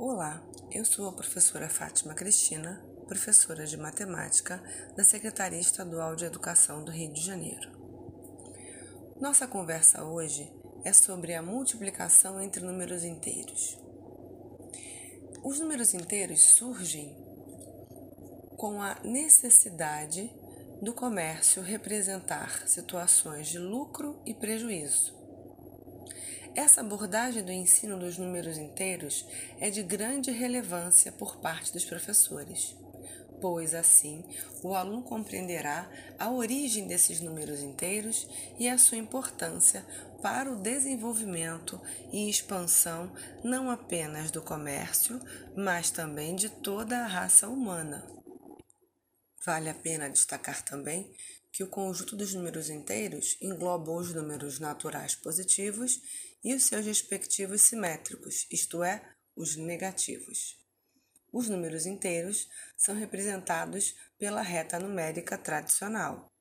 Olá, eu sou a professora Fátima Cristina, professora de matemática da Secretaria Estadual de Educação do Rio de Janeiro. Nossa conversa hoje é sobre a multiplicação entre números inteiros. Os números inteiros surgem com a necessidade do comércio representar situações de lucro e prejuízo essa abordagem do ensino dos números inteiros é de grande relevância por parte dos professores, pois assim o aluno compreenderá a origem desses números inteiros e a sua importância para o desenvolvimento e expansão não apenas do comércio, mas também de toda a raça humana. Vale a pena destacar também que o conjunto dos números inteiros engloba os números naturais positivos e os seus respectivos simétricos, isto é, os negativos. Os números inteiros são representados pela reta numérica tradicional,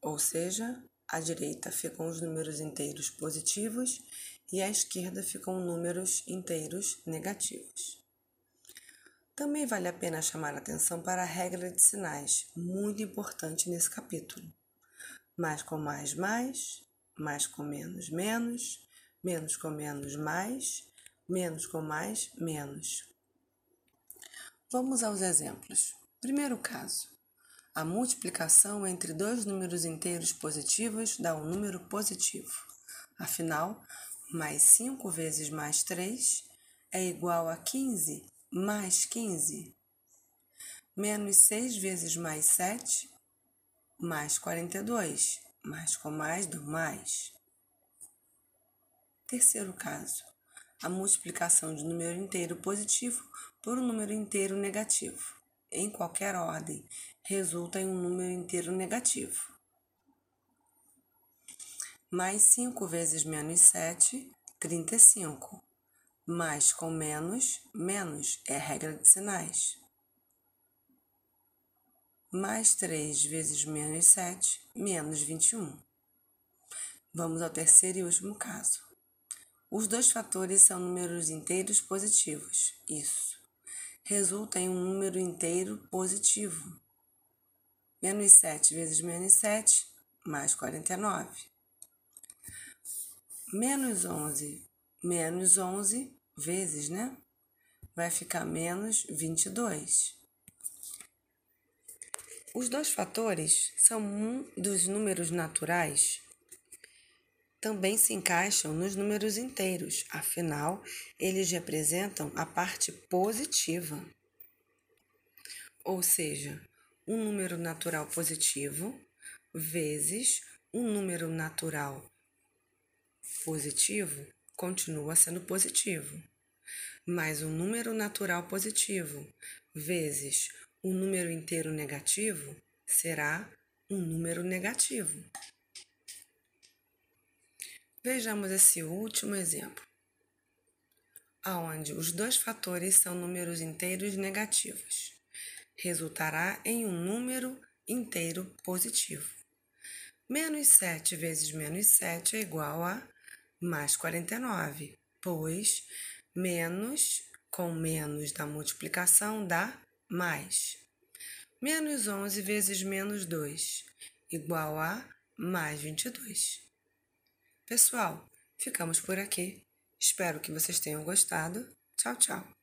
ou seja, à direita ficam os números inteiros positivos e à esquerda ficam números inteiros negativos. Também vale a pena chamar a atenção para a regra de sinais, muito importante nesse capítulo. Mais com mais, mais, mais com menos, menos, menos com menos, mais, menos com mais, menos. Vamos aos exemplos. Primeiro caso: a multiplicação entre dois números inteiros positivos dá um número positivo. Afinal, mais 5 vezes mais 3 é igual a 15 mais 15. Menos 6 vezes mais 7 mais 42 mais com mais do mais. Terceiro caso, a multiplicação de um número inteiro positivo por um número inteiro negativo, em qualquer ordem, resulta em um número inteiro negativo. Mais 5 vezes menos 7, 35. Mais com menos, menos é a regra de sinais mais 3 vezes menos 7, menos 21. Vamos ao terceiro e último caso. Os dois fatores são números inteiros positivos. Isso. Resulta em um número inteiro positivo. Menos 7 vezes menos 7, mais 49. Menos 11, menos 11 vezes, né? Vai ficar menos 22. Os dois fatores são um dos números naturais. Também se encaixam nos números inteiros, afinal, eles representam a parte positiva. Ou seja, um número natural positivo vezes um número natural positivo continua sendo positivo. Mas um número natural positivo vezes um número inteiro negativo será um número negativo. Vejamos esse último exemplo, aonde os dois fatores são números inteiros negativos. Resultará em um número inteiro positivo. Menos 7 vezes menos 7 é igual a mais 49, pois menos com menos da multiplicação dá mais. Menos 11 vezes menos 2, igual a mais 22. Pessoal, ficamos por aqui. Espero que vocês tenham gostado. Tchau, tchau.